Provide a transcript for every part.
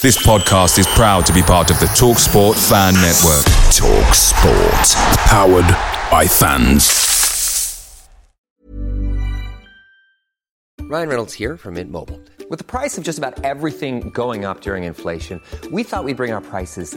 This podcast is proud to be part of the TalkSport Fan Network. TalkSport. Powered by fans. Ryan Reynolds here from Mint Mobile. With the price of just about everything going up during inflation, we thought we'd bring our prices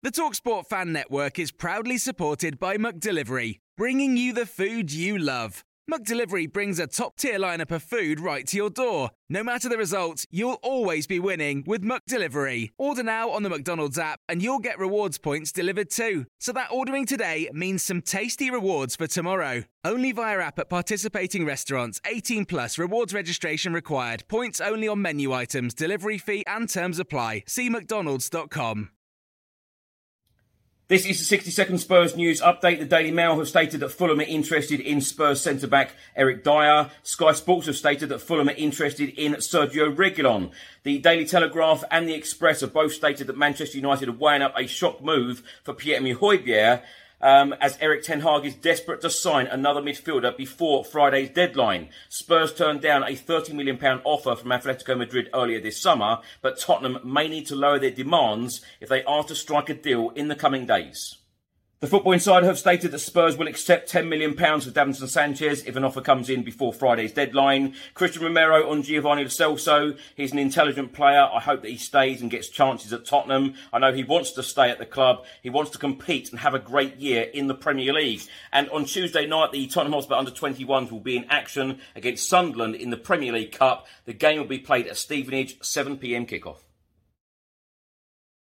The Talksport Fan Network is proudly supported by McDelivery, bringing you the food you love. McDelivery brings a top-tier lineup of food right to your door. No matter the result, you'll always be winning with McDelivery. Order now on the McDonald's app and you'll get rewards points delivered too. So that ordering today means some tasty rewards for tomorrow. Only via app at participating restaurants. 18 plus rewards registration required. Points only on menu items, delivery fee and terms apply. See mcdonalds.com. This is the 60 second Spurs news update. The Daily Mail have stated that Fulham are interested in Spurs centre back Eric Dier. Sky Sports have stated that Fulham are interested in Sergio Reguilón. The Daily Telegraph and the Express have both stated that Manchester United are weighing up a shock move for Pierre-Emile um, as Erik Ten Hag is desperate to sign another midfielder before Friday's deadline. Spurs turned down a £30 million offer from Atletico Madrid earlier this summer, but Tottenham may need to lower their demands if they are to strike a deal in the coming days. The Football Insider have stated that Spurs will accept £10 million for Davinson Sánchez if an offer comes in before Friday's deadline. Cristian Romero on Giovanni Lo Celso. He's an intelligent player. I hope that he stays and gets chances at Tottenham. I know he wants to stay at the club. He wants to compete and have a great year in the Premier League. And on Tuesday night, the Tottenham Hotspur under 21s will be in action against Sunderland in the Premier League Cup. The game will be played at Stevenage, 7pm kickoff.